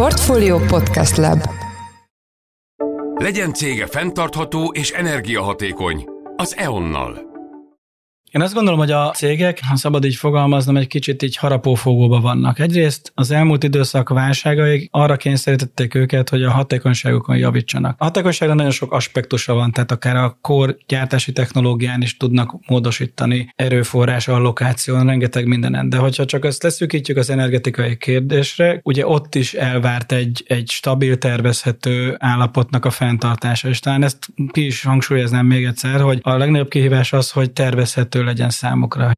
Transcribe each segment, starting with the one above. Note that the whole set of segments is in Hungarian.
Portfolio Podcast Lab Legyen cége fenntartható és energiahatékony. Az EON-nal. Én azt gondolom, hogy a cégek, ha szabad így fogalmaznom, egy kicsit így harapófogóba vannak. Egyrészt az elmúlt időszak válságai arra kényszerítették őket, hogy a hatékonyságukon javítsanak. A hatékonyságra nagyon sok aspektusa van, tehát akár a kor gyártási technológián is tudnak módosítani, erőforrás allokáción, rengeteg mindenen. De hogyha csak ezt leszűkítjük az energetikai kérdésre, ugye ott is elvárt egy, egy stabil, tervezhető állapotnak a fenntartása. És talán ezt ki is hangsúlyoznám még egyszer, hogy a legnagyobb kihívás az, hogy tervezhető legyen számukra.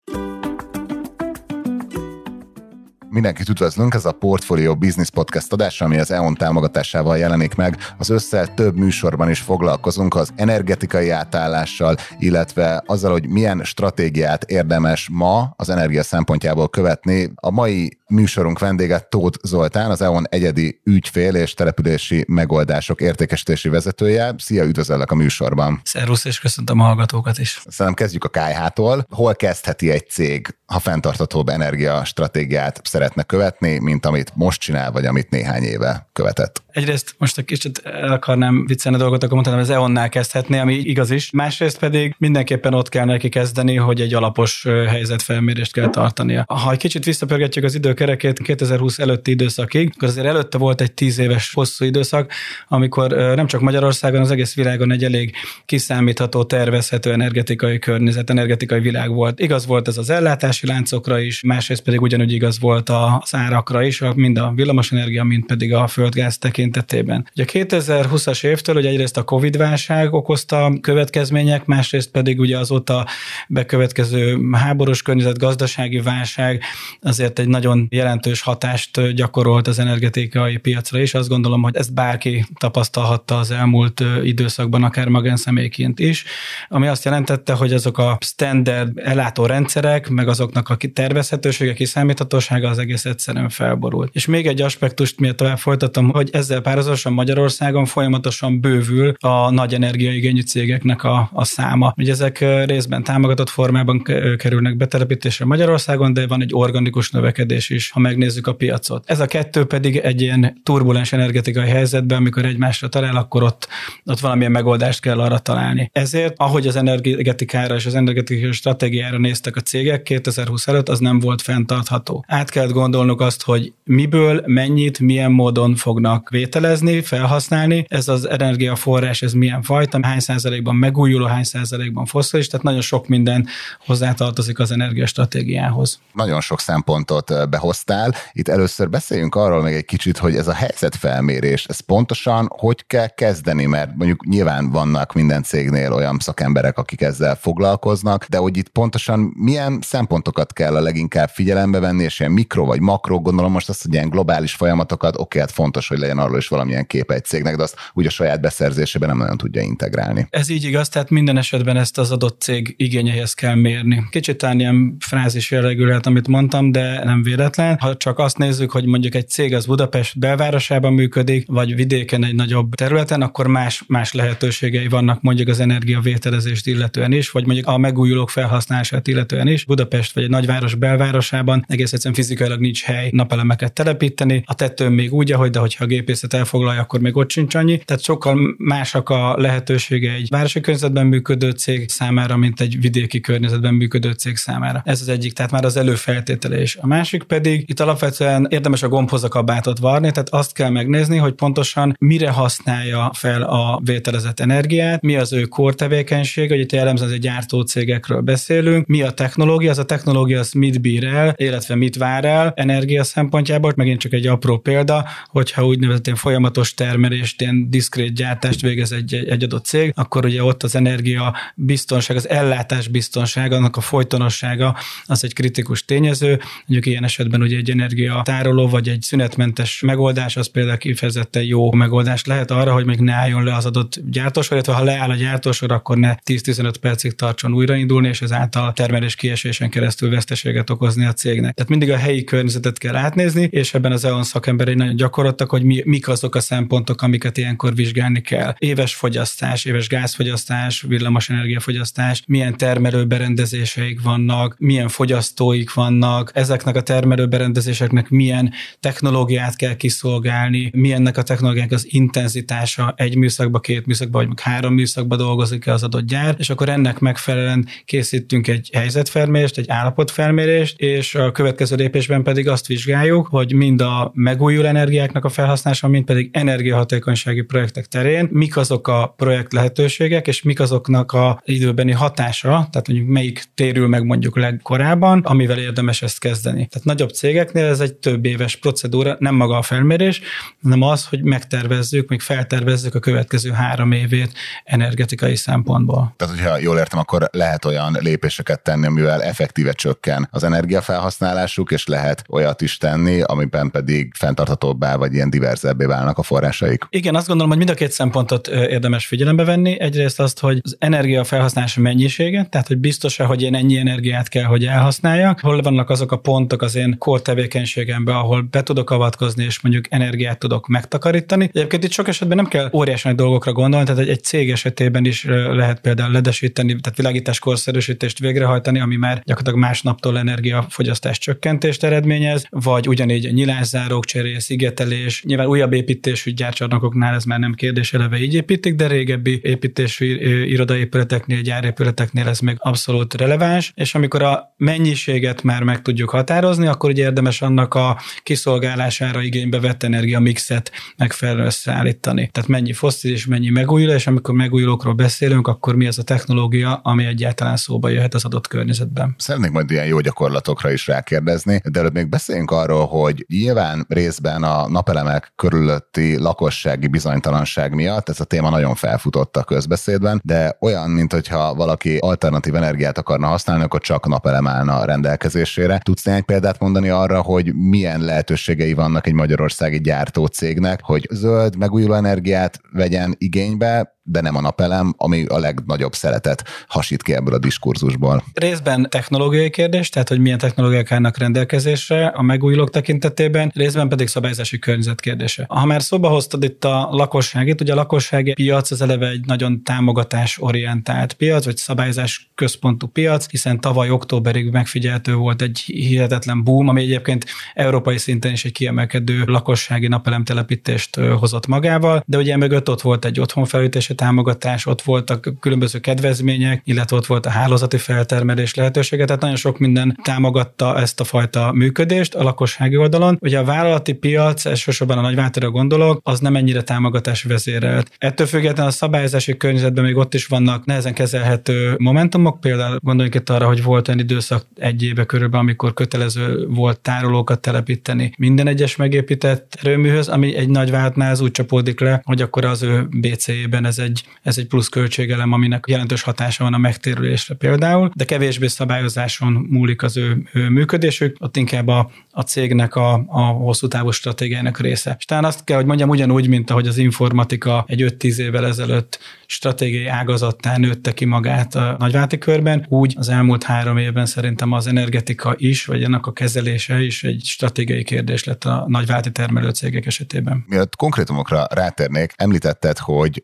Mindenkit üdvözlünk, ez a Portfolio Business Podcast adás, ami az EON támogatásával jelenik meg. Az össze több műsorban is foglalkozunk az energetikai átállással, illetve azzal, hogy milyen stratégiát érdemes ma az energia szempontjából követni. A mai műsorunk vendége Tóth Zoltán, az EON egyedi ügyfél és települési megoldások értékesítési vezetője. Szia, üdvözöllek a műsorban. Szervusz, és köszöntöm a hallgatókat is. Szerintem kezdjük a KH-tól. Hol kezdheti egy cég, ha fenntarthatóbb energiastratégiát szeretne követni, mint amit most csinál, vagy amit néhány éve követett? Egyrészt most egy kicsit el akarnám viccelni a dolgot, akkor mondtam, az EON-nál kezdhetné, ami igaz is. Másrészt pedig mindenképpen ott kell neki kezdeni, hogy egy alapos helyzetfelmérést kell tartania. Ha egy kicsit visszapörgetjük az időkerekét 2020 előtti időszakig, akkor azért előtte volt egy tíz éves hosszú időszak, amikor nem csak Magyarországon, az egész világon egy elég kiszámítható, tervezhető energetikai környezet, energetikai világ volt. Igaz volt ez az ellátási láncokra is, másrészt pedig ugyanúgy igaz volt az árakra is, mind a villamosenergia, mind pedig a földgáz tekintetében. Ugye 2020-as évtől ugye egyrészt a Covid-válság okozta következmények, másrészt pedig ugye azóta bekövetkező háborús környezet, gazdasági válság azért egy nagyon jelentős hatást gyakorolt az energetikai piacra is. Azt gondolom, hogy ezt bárki tapasztalhatta az elmúlt időszakban, akár magánszemélyként is, ami azt jelentette, hogy azok a standard ellátórendszerek, meg azoknak a tervezhetősége, kiszámíthatósága az egész egyszerűen felborult. És még egy aspektust miért tovább folytatom, hogy ezzel párhuzamosan Magyarországon folyamatosan bővül a nagy energiaigényű cégeknek a, a száma. Ugye ezek részben támogatott formában kerülnek betelepítésre Magyarországon, de van egy organikus növekedés is, ha megnézzük a piacot. Ez a kettő pedig egy ilyen turbulens energetikai helyzetben, amikor egymásra talál, akkor ott, ott valamilyen megoldást kell arra találni. Ezért, ahogy az energetikára és az energetikai stratégiára néztek a cégek 2020 előtt, az nem volt fenntartható. Át kellett gondolnunk azt, hogy miből, mennyit, milyen módon fognak vételezni, felhasználni. Ez az energiaforrás, ez milyen fajta, hány százalékban megújuló, hány százalékban foszilis, tehát nagyon sok minden hozzátartozik az energiastratégiához. Nagyon sok szempontot behoztál. Itt először beszéljünk arról még egy kicsit, hogy ez a helyzetfelmérés, ez pontosan hogy kell kezdeni, mert mondjuk nyilván vannak minden cégnél olyan szakemberek, akik ezzel foglalkoznak, de hogy itt pontosan milyen szempontokat kell a leginkább figyelembe venni, és ilyen mikro vagy makro, gondolom most azt, hogy ilyen globális folyamatokat, oké, hát fontos, hogy legyen arról is valamilyen képe egy cégnek, de azt úgy a saját beszerzésében nem nagyon tudja integrálni. Ez így igaz, tehát minden esetben ezt az adott cég igényeihez kell mérni. Kicsit talán ilyen frázis jellegű lehet, amit mondtam, de nem véletlen. Ha csak azt nézzük, hogy mondjuk egy cég az Budapest belvárosában működik, vagy vidéken egy nagyobb területen, akkor más, más lehetőségei vannak mondjuk az energiavételezést illetően is, vagy mondjuk a megújulók felhasználását illetően is. Budapest vagy egy nagyváros belvárosában egész egyszerűen fizikailag nincs hely napelemeket telepíteni. A tetőn még úgy, ahogy, de hogyha a gépészet elfoglalja, akkor még ott sincs annyi. Tehát sokkal másak a lehetősége egy városi környezetben működő cég számára, mint egy vidéki környezetben működő cég számára. Ez az egyik, tehát már az előfeltétele is. A másik pedig itt alapvetően érdemes a gombhoz a kabátot varni, tehát azt kell megnézni, hogy pontosan mire használja fel a vételezett energiát, mi az ő core tevékenység, hogy itt jellemzően egy gyártó cégekről beszélünk, mi a technológia, az a technológia az mit bír el, illetve mit vár el energia szempontjából, megint csak egy apró példa, hogyha úgynevezett ilyen folyamatos termelést, ilyen diszkrét gyártást végez egy, egy adott cég, akkor ugye ott az energia biztonság, az ellátás biztonság, annak a folytonossága az egy kritikus tényező. Mondjuk ilyen esetben ugye egy energia tároló vagy egy szünetmentes megoldás, az például kifejezetten jó megoldás lehet arra, hogy még ne álljon le az adott gyártósor, illetve ha leáll a gyártósor, akkor ne 10-15 percig tartson újraindulni, és ezáltal termelés kiesésen keresztül veszteséget okozni a cégnek. Tehát mindig a helyi környezetet kell átnézni, és ebben az EON szakemberei nagyon gyakoroltak, hogy mi, mik azok a szempontok, amiket ilyenkor vizsgálni kell. Éves fogyasztás, éves gázfogyasztás, villamos energiafogyasztás, milyen termelő berendezéseik vannak, milyen fogyasztóik vannak, ezeknek a termelő termelőberendezéseknek milyen technológiát kell kiszolgálni, milyennek a technológiának az intenzitása egy műszakba, két műszakba, vagy három műszakba dolgozik az adott gyár, és akkor ennek megfelelően készítünk egy helyzetfelmérést, egy állapotfelmérést, és a következő lépésben pedig azt vizsgáljuk, hogy mind a megújuló energiáknak a felhasználása, mind pedig energiahatékonysági projektek terén mik azok a projekt lehetőségek, és mik azoknak a időbeni hatása, tehát mondjuk melyik térül meg mondjuk legkorábban, amivel érdemes ezt kezdeni. Tehát nagyobb cégeknél ez egy több éves procedúra, nem maga a felmérés, hanem az, hogy megtervezzük, még feltervezzük a következő három évét energetikai szempontból. Tehát, hogyha jól értem, akkor lehet olyan lépéseket tenni, amivel effektíve csökken az energiafelhasználásuk, és lehet olyat is tenni, amiben pedig fenntarthatóbbá vagy ilyen diverzebbé válnak a forrásaik. Igen, azt gondolom, hogy mind a két szempontot érdemes figyelembe venni. Egyrészt azt, hogy az energiafelhasználás mennyisége, tehát hogy biztos-e, hogy én ennyi energiát kell, hogy elhasználjak, hol vannak azok a pontok az én core tevékenységemben, ahol be tudok avatkozni, és mondjuk energiát tudok megtakarítani. Egyébként itt sok esetben nem kell óriási nagy dolgokra gondolni, tehát egy, egy cég esetében is lehet például ledesíteni, tehát világítás korszerűsítést végrehajtani, ami már gyakorlatilag másnaptól energiafogyasztás csökkentést eredményez, vagy ugyanígy nyilászárók cseréje, szigetelés, nyilván újabb építésű gyárcsarnokoknál ez már nem kérdés, eleve így építik, de régebbi építésű irodaépületeknél, gyárépületeknél ez még abszolút releváns, és amikor a mennyiséget már meg tudjuk határozni, akkor ugye érdemes annak a kiszolgálására igénybe vett energia mixet megfelelően összeállítani. Tehát mennyi fosszilis, mennyi megújuló, és amikor megújulókról beszélünk, akkor mi az a technológia, ami egyáltalán szóba jöhet az adott környezetben. Szeretnék majd ilyen jó gyakorlatokra is rákérdezni, de előbb még beszéljünk arról, hogy nyilván részben a napelemek körülötti lakossági bizonytalanság miatt ez a téma nagyon felfutott a közbeszédben, de olyan, mint hogyha valaki alternatív energiát akarna használni, akkor csak napelem állna rendelkezésére. Tudsz egy példát mondani arra, hogy milyen lehetőségei vannak egy magyarországi gyártó cégnek, hogy zöld, megújuló energiát vegyen igénybe, de nem a napelem, ami a legnagyobb szeretet hasít ki ebből a diskurzusból. Részben technológiai kérdés, tehát hogy milyen technológiák állnak rendelkezésre a megújulók tekintetében, részben pedig szabályzási környezet kérdése. Ha már szóba hoztad itt a lakosságit, ugye a lakossági piac az eleve egy nagyon támogatásorientált piac, vagy szabályzás központú piac, hiszen tavaly októberig megfigyelhető volt egy hihetetlen boom, ami egyébként európai szinten is egy kiemelkedő lakossági napelemtelepítést hozott magával, de ugye mögött ott volt egy otthonfelújítási támogatás, ott voltak különböző kedvezmények, illetve ott volt a hálózati feltermelés lehetősége, tehát nagyon sok minden támogatta ezt a fajta működést a lakossági oldalon. Ugye a vállalati piac, elsősorban a nagyváltóra gondolok, az nem ennyire támogatás vezérelt. Ettől függetlenül a szabályozási környezetben még ott is vannak nehezen kezelhető momentumok, például gondoljunk itt arra, hogy volt olyan időszak egy éve körülbelül, amikor kötelező volt tárolókat telepíteni minden egyes megépített erőműhöz, ami egy nagy az úgy csapódik le, hogy akkor az ő BC-ben ez egy, ez egy plusz költségelem, aminek jelentős hatása van a megtérülésre például, de kevésbé szabályozáson múlik az ő, ő működésük, ott inkább a, a cégnek a, a hosszú távú stratégiának része. És talán azt kell, hogy mondjam, ugyanúgy, mint ahogy az informatika egy 5-10 évvel ezelőtt stratégiai ágazattá nőtte ki magát a nagyváti körben, úgy az elmúlt három évben szerintem az energetika is, vagy ennek a kezelése is egy stratégiai kérdés lett a nagyváti termelő cégek esetében. Miatt konkrétumokra rátérnék, említetted, hogy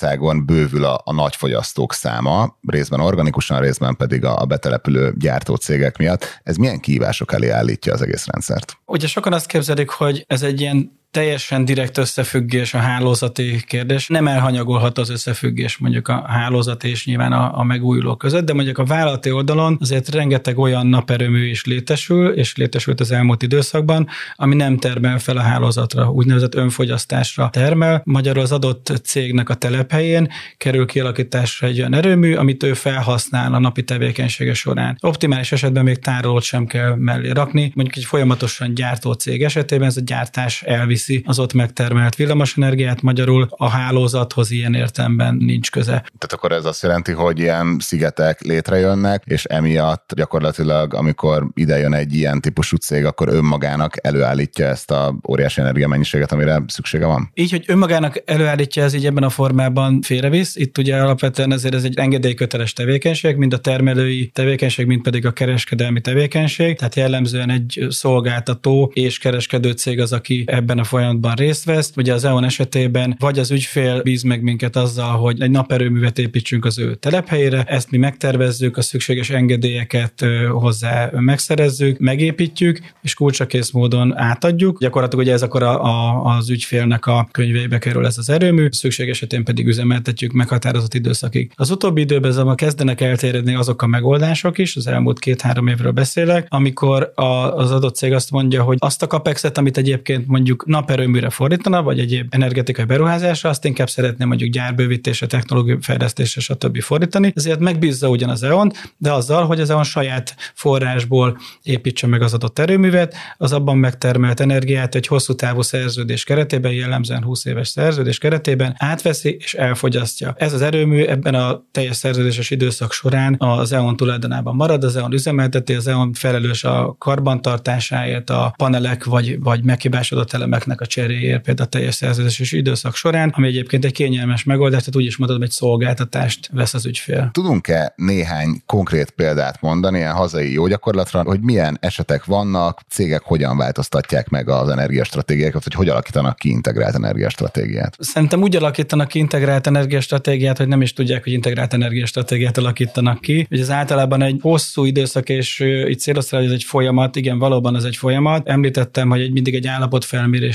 Magyarországon bővül a, a nagyfogyasztók száma, részben organikusan, részben pedig a, a betelepülő gyártócégek miatt. Ez milyen kihívások elé állítja az egész rendszert? Ugye sokan azt képzelik, hogy ez egy ilyen teljesen direkt összefüggés a hálózati kérdés. Nem elhanyagolhat az összefüggés mondjuk a hálózat és nyilván a, a megújuló között, de mondjuk a vállalati oldalon azért rengeteg olyan naperőmű is létesül, és létesült az elmúlt időszakban, ami nem termel fel a hálózatra, úgynevezett önfogyasztásra termel. Magyarul az adott cégnek a telephelyén kerül kialakításra egy olyan erőmű, amit ő felhasznál a napi tevékenysége során. Optimális esetben még tárolót sem kell mellé rakni. Mondjuk egy folyamatosan gyártó cég esetében ez a gyártás elvisz elviszi az ott megtermelt villamosenergiát, magyarul a hálózathoz ilyen értemben nincs köze. Tehát akkor ez azt jelenti, hogy ilyen szigetek létrejönnek, és emiatt gyakorlatilag, amikor ide jön egy ilyen típusú cég, akkor önmagának előállítja ezt a óriási energiamennyiséget, amire szüksége van? Így, hogy önmagának előállítja ez így ebben a formában félrevisz. Itt ugye alapvetően ezért ez egy engedélyköteles tevékenység, mind a termelői tevékenység, mind pedig a kereskedelmi tevékenység. Tehát jellemzően egy szolgáltató és kereskedő cég az, aki ebben a folyamatban részt vesz. Ugye az EON esetében vagy az ügyfél bíz meg minket azzal, hogy egy naperőművet építsünk az ő telephelyére, ezt mi megtervezzük, a szükséges engedélyeket hozzá megszerezzük, megépítjük, és kulcsakész módon átadjuk. Gyakorlatilag ugye ez akkor a, a, az ügyfélnek a könyveibe kerül ez az erőmű, szükség esetén pedig üzemeltetjük meghatározott időszakig. Az utóbbi időben azonban kezdenek elterjedni azok a megoldások is, az elmúlt két-három évről beszélek, amikor a, az adott cég azt mondja, hogy azt a kapexet, amit egyébként mondjuk naperőműre fordítana, vagy egyéb energetikai beruházásra, azt inkább szeretné mondjuk gyárbővítésre, technológiai fejlesztésre, stb. fordítani. Ezért megbízza ugyan az EON, de azzal, hogy az EON saját forrásból építse meg az adott erőművet, az abban megtermelt energiát egy hosszú távú szerződés keretében, jellemzően 20 éves szerződés keretében átveszi és elfogyasztja. Ez az erőmű ebben a teljes szerződéses időszak során az EON tulajdonában marad, az EON üzemelteti, az EON felelős a karbantartásáért, a panelek vagy, vagy meghibásodott elemeknek a cseréért, például a teljes szerződéses időszak során, ami egyébként egy kényelmes megoldás, tehát úgy is mondod, egy szolgáltatást vesz az ügyfél. Tudunk-e néhány konkrét példát mondani a hazai jó gyakorlatra, hogy milyen esetek vannak, cégek hogyan változtatják meg az energiastratégiákat, hogy hogy alakítanak ki integrált energiastratégiát? Szerintem úgy alakítanak ki integrált energiastratégiát, hogy nem is tudják, hogy integrált energiastratégiát alakítanak ki. Ugye ez általában egy hosszú időszak, és itt célozta, hogy ez egy folyamat, igen, valóban ez egy folyamat. Említettem, hogy egy, mindig egy állapot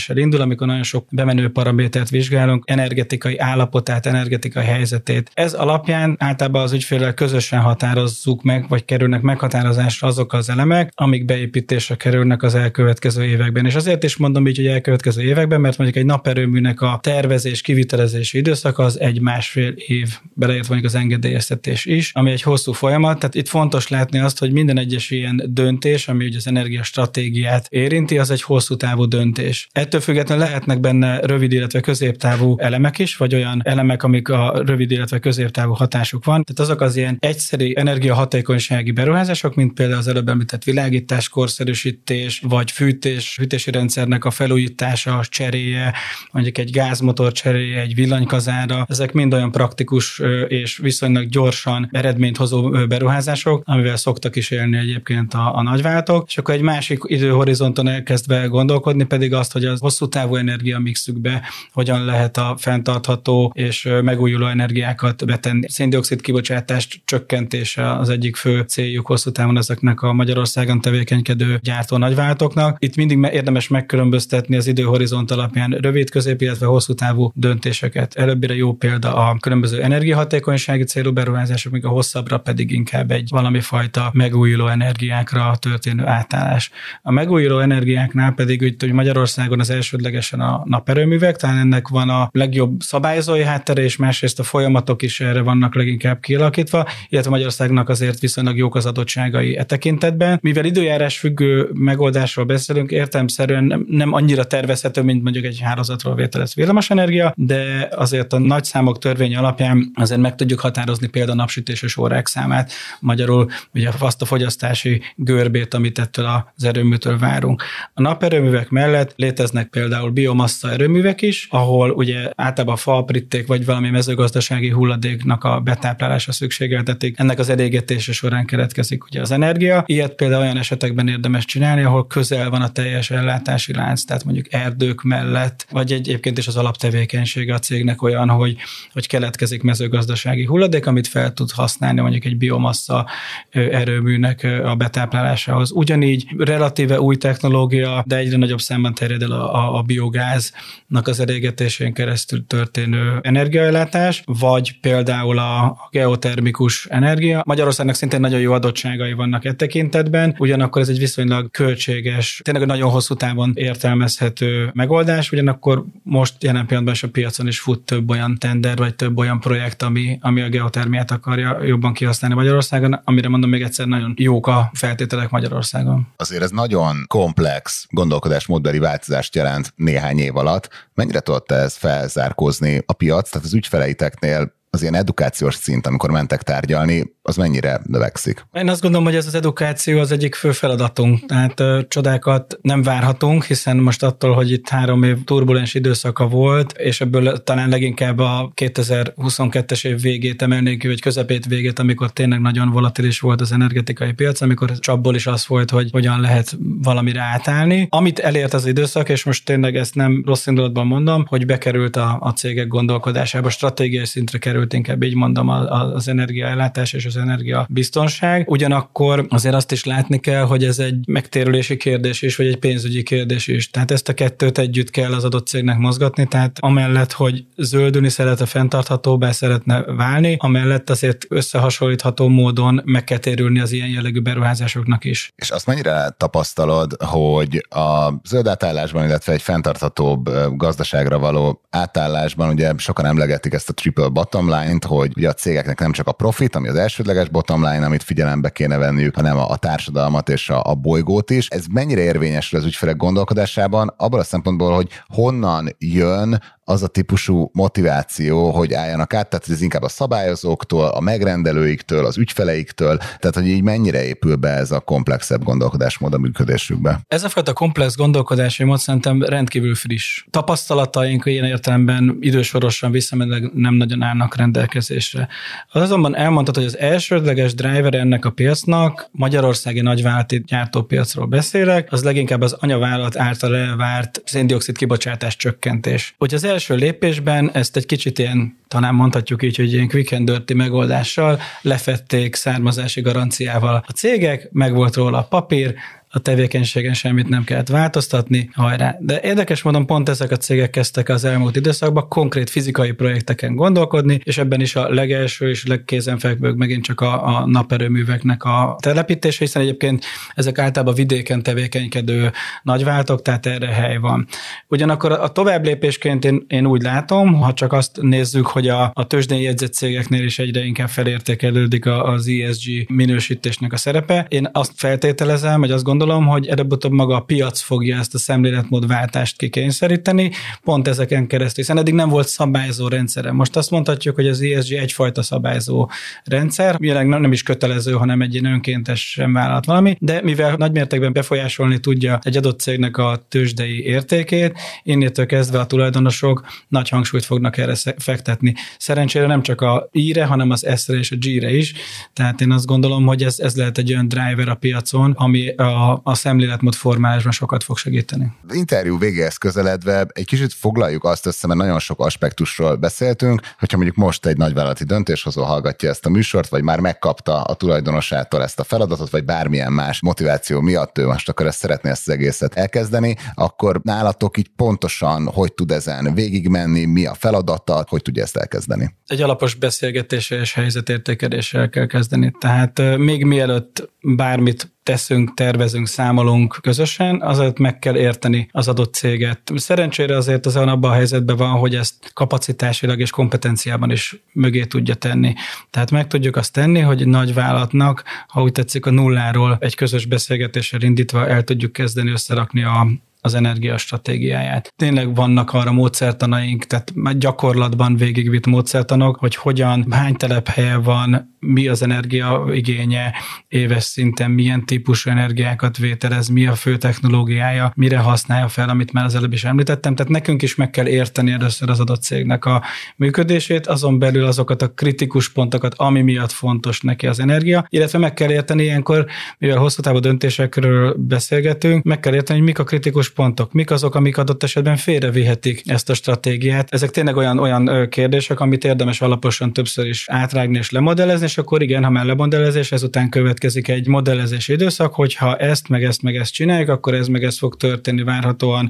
felméréssel indul, amikor nagyon sok bemenő paramétert vizsgálunk, energetikai állapotát, energetikai helyzetét. Ez alapján általában az ügyfélel közösen határozzuk meg, vagy kerülnek meghatározásra azok az elemek, amik beépítésre kerülnek az elkövetkező években. És azért is mondom így, hogy elkövetkező években, mert mondjuk egy naperőműnek a tervezés, kivitelezési időszak az egy-másfél év, beleért mondjuk az engedélyeztetés is, ami egy hosszú folyamat. Tehát itt fontos látni azt, hogy minden egyes ilyen döntés, ami ugye az energiastratégiát érinti, az egy hosszú távú döntés. Ettől függetlenül lehetnek benne rövid, illetve középtávú elemek is, vagy olyan elemek, amik a rövid, illetve középtávú hatásuk van. Tehát azok az ilyen egyszerű energiahatékonysági beruházások, mint például az előbb említett világítás, korszerűsítés, vagy fűtés, fűtési rendszernek a felújítása, cseréje, mondjuk egy gázmotor cseréje, egy villanykazára, ezek mind olyan praktikus és viszonylag gyorsan eredményt hozó beruházások, amivel szoktak is élni egyébként a, a nagyváltok, és akkor egy másik időhorizonton elkezdve gondolkodni pedig azt, hogy az hosszú távú energiamixükbe hogyan lehet a fenntartható és megújuló energiákat betenni. Széndiokszid kibocsátást csökkentése az egyik fő céljuk hosszú távon ezeknek a Magyarországon tevékenykedő gyártó nagyváltoknak. Itt mindig érdemes megkülönböztetni az időhorizont alapján rövid, közép, illetve hosszú távú döntéseket. Előbbire jó példa a különböző energiahatékonysági célú beruházások, míg a hosszabbra pedig inkább egy valami fajta megújuló energiákra történő átállás. A megújuló energiáknál pedig hogy Magyarországon az elsődlegesen a naperőművek, talán ennek van a legjobb szabályozói háttere, és másrészt a folyamatok is erre vannak leginkább kialakítva, illetve Magyarországnak azért viszonylag jók az adottságai e tekintetben. Mivel időjárás függő megoldásról beszélünk, értelmszerűen nem, nem annyira tervezhető, mint mondjuk egy hálózatról vételez villamosenergia, de azért a nagy számok törvény alapján azért meg tudjuk határozni például napsütéses órák számát, magyarul ugye azt a fogyasztási görbét, amit ettől az erőműtől várunk. A naperőművek mellett léteznek például biomassa erőművek is, ahol ugye általában falpritték vagy valami mezőgazdasági hulladéknak a betáplálása szükségeltetik. Ennek az elégetése során keletkezik ugye az energia. Ilyet például olyan esetekben érdemes csinálni, ahol közel van a teljes ellátási lánc, tehát mondjuk erdők mellett, vagy egyébként is az alaptevékenysége a cégnek olyan, hogy, hogy keletkezik mezőgazdasági hulladék, amit fel tud használni mondjuk egy biomassa erőműnek a betáplálásához. Ugyanígy relatíve új technológia, de egyre nagyobb számban terjed el a, a, a biogáznak az elégetésén keresztül történő energiaellátás, vagy például a, a geotermikus energia. Magyarországnak szintén nagyon jó adottságai vannak e tekintetben, ugyanakkor ez egy viszonylag költséges, tényleg nagyon hosszú távon értelmezhető megoldás, ugyanakkor most jelen pillanatban is a piacon is fut több olyan tender, vagy több olyan projekt, ami, ami a geotermiát akarja jobban kihasználni Magyarországon, amire mondom még egyszer nagyon jók a feltételek Magyarországon. Azért ez nagyon komplex gondolkodásmódbeli változást jelent néhány év alatt. Mennyire tudta ez felzárkózni a piac, tehát az ügyfeleiteknél az ilyen edukációs szint, amikor mentek tárgyalni, az mennyire növekszik? Én azt gondolom, hogy ez az edukáció az egyik fő feladatunk. Tehát ö, csodákat nem várhatunk, hiszen most attól, hogy itt három év turbulens időszaka volt, és ebből talán leginkább a 2022-es év végét emelnék vagy közepét végét, amikor tényleg nagyon volatilis volt az energetikai piac, amikor csapból is az volt, hogy hogyan lehet valamire átállni. Amit elért az időszak, és most tényleg ezt nem rossz indulatban mondom, hogy bekerült a, a cégek gondolkodásába, stratégiai szintre került inkább így mondom az energiaellátás és az energia biztonság. Ugyanakkor azért azt is látni kell, hogy ez egy megtérülési kérdés is, vagy egy pénzügyi kérdés is. Tehát ezt a kettőt együtt kell az adott cégnek mozgatni, tehát amellett, hogy zöldülni szeretne, fenntarthatóbbá szeretne válni, amellett azért összehasonlítható módon meg kell térülni az ilyen jellegű beruházásoknak is. És azt mennyire tapasztalod, hogy a zöld átállásban, illetve egy fenntarthatóbb gazdaságra való átállásban, ugye sokan emlegetik ezt a triple bottom line-t, hogy ugye a cégeknek nem csak a profit, ami az elsődleges bottom line, amit figyelembe kéne venniük, hanem a, a társadalmat és a, a bolygót is. Ez mennyire érvényes az ügyfelek gondolkodásában, abban a szempontból, hogy honnan jön az a típusú motiváció, hogy álljanak át, tehát ez inkább a szabályozóktól, a megrendelőiktől, az ügyfeleiktől, tehát hogy így mennyire épül be ez a komplexebb gondolkodásmód a működésükbe. Ez a fajta komplex gondolkodási mód szerintem rendkívül friss. Tapasztalataink ilyen értelemben idősorosan visszamenőleg nem nagyon állnak rendelkezésre. Az azonban elmondható, hogy az elsődleges driver ennek a piacnak, magyarországi nagyvállalati gyártópiacról beszélek, az leginkább az anyavállalat által elvárt széndiokszid kibocsátás csökkentés. Hogy az első lépésben ezt egy kicsit ilyen, talán mondhatjuk így, hogy ilyen quick and dirty megoldással lefették származási garanciával a cégek, meg volt róla a papír, a tevékenységen semmit nem kellett változtatni, hajrá. De érdekes módon pont ezek a cégek kezdtek az elmúlt időszakban konkrét fizikai projekteken gondolkodni, és ebben is a legelső és legkézenfekvőbb megint csak a, a naperőműveknek a telepítése, hiszen egyébként ezek általában vidéken tevékenykedő nagyváltok, tehát erre hely van. Ugyanakkor a tovább lépésként én, én úgy látom, ha csak azt nézzük, hogy a, a tőzsdén jegyzett cégeknél is egyre inkább felértékelődik az ESG minősítésnek a szerepe. Én azt feltételezem, hogy azt gondolom, gondolom, hogy előbb-utóbb maga a piac fogja ezt a szemléletmódváltást kikényszeríteni, pont ezeken keresztül, hiszen eddig nem volt szabályzó rendszere. Most azt mondhatjuk, hogy az ESG egyfajta szabályzó rendszer, jelenleg nem is kötelező, hanem egy ilyen önkéntes sem vállalt valami, de mivel nagymértékben befolyásolni tudja egy adott cégnek a tőzsdei értékét, innétől kezdve a tulajdonosok nagy hangsúlyt fognak erre fektetni. Szerencsére nem csak a I-re, hanem az S-re és a G-re is, tehát én azt gondolom, hogy ez, ez lehet egy olyan driver a piacon, ami a a, szemléletmód formálásban sokat fog segíteni. Az interjú végéhez közeledve egy kicsit foglaljuk azt össze, mert nagyon sok aspektusról beszéltünk, hogyha mondjuk most egy nagyvállalati döntéshozó hallgatja ezt a műsort, vagy már megkapta a tulajdonosától ezt a feladatot, vagy bármilyen más motiváció miatt ő most akkor ezt szeretné ezt az egészet elkezdeni, akkor nálatok így pontosan hogy tud ezen végigmenni, mi a feladata, hogy tudja ezt elkezdeni? Egy alapos beszélgetéssel és helyzetértékeléssel kell kezdeni. Tehát még mielőtt bármit teszünk, tervezünk, számolunk közösen, azért meg kell érteni az adott céget. Szerencsére azért az abban a helyzetben van, hogy ezt kapacitásilag és kompetenciában is mögé tudja tenni. Tehát meg tudjuk azt tenni, hogy nagy vállalatnak, ha úgy tetszik, a nulláról egy közös beszélgetéssel indítva el tudjuk kezdeni összerakni a az energiastratégiáját. Tényleg vannak arra módszertanaink, tehát már gyakorlatban végigvitt módszertanok, hogy hogyan, hány telephelye van, mi az energia igénye éves szinten, milyen típusú energiákat vételez, mi a fő technológiája, mire használja fel, amit már az előbb is említettem. Tehát nekünk is meg kell érteni először az adott cégnek a működését, azon belül azokat a kritikus pontokat, ami miatt fontos neki az energia, illetve meg kell érteni ilyenkor, mivel hosszú távú döntésekről beszélgetünk, meg kell érteni, hogy mik a kritikus pontok, mik azok, amik adott esetben félrevihetik ezt a stratégiát. Ezek tényleg olyan, olyan kérdések, amit érdemes alaposan többször is átrágni és lemodellezni, és akkor igen, ha már lemodelezés, ezután következik egy modellezés időszak, hogyha ezt, meg ezt, meg ezt csináljuk, akkor ez, meg ez fog történni várhatóan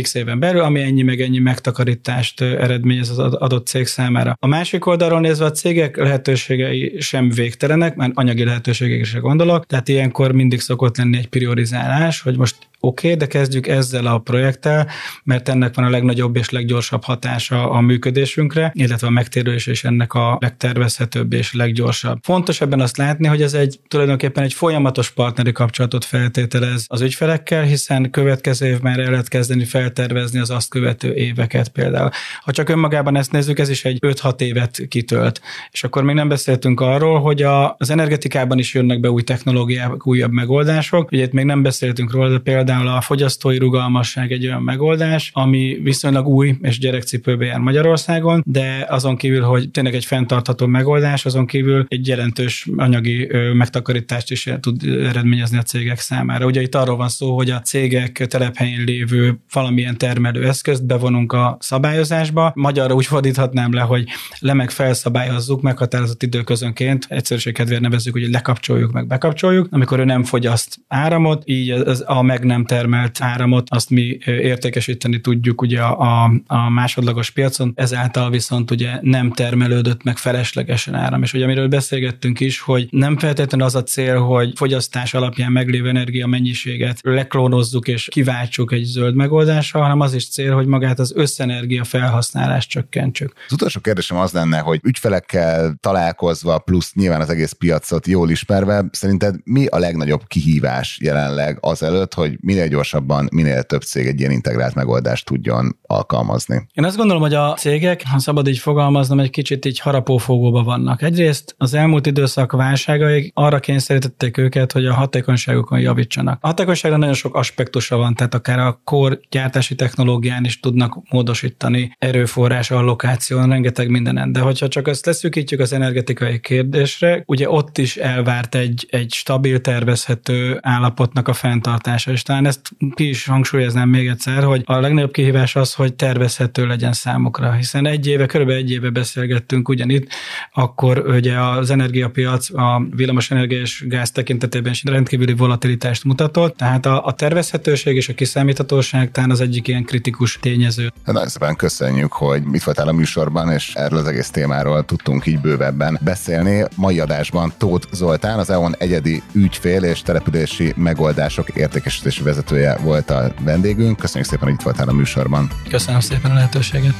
x éven belül, ami ennyi, meg ennyi megtakarítást eredményez az adott cég számára. A másik oldalról nézve a cégek lehetőségei sem végtelenek, mert anyagi lehetőségekre gondolok, tehát ilyenkor mindig szokott lenni egy priorizálás, hogy most oké, okay, de kezdjük ezzel a projekttel, mert ennek van a legnagyobb és leggyorsabb hatása a működésünkre, illetve a megtérülés és ennek a legtervezhetőbb és leggyorsabb. Fontos ebben azt látni, hogy ez egy tulajdonképpen egy folyamatos partneri kapcsolatot feltételez az ügyfelekkel, hiszen következő év már el lehet kezdeni feltervezni az azt követő éveket például. Ha csak önmagában ezt nézzük, ez is egy 5-6 évet kitölt. És akkor még nem beszéltünk arról, hogy az energetikában is jönnek be új technológiák, újabb megoldások. Ugye itt még nem beszéltünk róla, de például a fogyasztói rugalmasság egy olyan megoldás, ami viszonylag új és gyerekcipőbe jár Magyarországon, de azon kívül, hogy tényleg egy fenntartható megoldás, azon kívül egy jelentős anyagi megtakarítást is tud eredményezni a cégek számára. Ugye itt arról van szó, hogy a cégek telephelyén lévő valamilyen termelő eszközt bevonunk a szabályozásba. Magyarra úgy fordíthatnám le, hogy le meg felszabályozzuk meghatározott időközönként, egyszerűség kedvéért nevezzük, hogy lekapcsoljuk, meg bekapcsoljuk, amikor ő nem fogyaszt áramot, így az, a meg nem termelt áramot, azt mi értékesíteni tudjuk ugye a, a másodlagos piacon, ezáltal viszont ugye nem termelődött meg feleslegesen áram. És ugye amiről beszélgettünk is, hogy nem feltétlenül az a cél, hogy fogyasztás alapján meglévő energia mennyiséget leklónozzuk és kiváltsuk egy zöld megoldással, hanem az is cél, hogy magát az összenergia felhasználást csökkentsük. Az utolsó kérdésem az lenne, hogy ügyfelekkel találkozva, plusz nyilván az egész piacot jól ismerve, szerinted mi a legnagyobb kihívás jelenleg azelőtt, hogy minél gyorsabban, minél több cég egy ilyen integrált megoldást tudjon alkalmazni? Én azt gondolom, hogy a cégek, ha szabad így fogalmaznom, egy kicsit így harapófogóba vannak. Egyrészt az elmúlt időszak válságai arra kényszerítették őket, hogy a hatékonyságukon javítsanak. A hatékonyságra nagyon sok aspektusa van, tehát akár a kor gyártási technológián is tudnak módosítani erőforrás allokáción, rengeteg mindenen. De hogyha csak azt leszűkítjük az energetikai kérdésre, ugye ott is elvárt egy, egy stabil, tervezhető állapotnak a fenntartása. És talán ezt ki is hangsúlyoznám még egyszer, hogy a legnagyobb kihívás az, hogy tervezhető legyen számukra, hiszen egy éve, körülbelül egy éve beszélgettünk ugyanitt, akkor ugye az energiapiac a villamos energia és gáz tekintetében is rendkívüli volatilitást mutatott, tehát a, a tervezhetőség és a kiszámíthatóság talán az egyik ilyen kritikus tényező. Nagyon szépen köszönjük, hogy itt voltál a műsorban, és erről az egész témáról tudtunk így bővebben beszélni. Mai adásban Tóth Zoltán, az EON egyedi ügyfél és települési megoldások értékesítési vezetője volt a vendégünk. Köszönjük szépen, hogy itt voltál a műsorban. Köszönöm szépen a lehetőséget.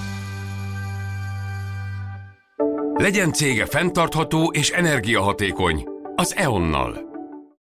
Legyen cége fenntartható és energiahatékony az EON-nal.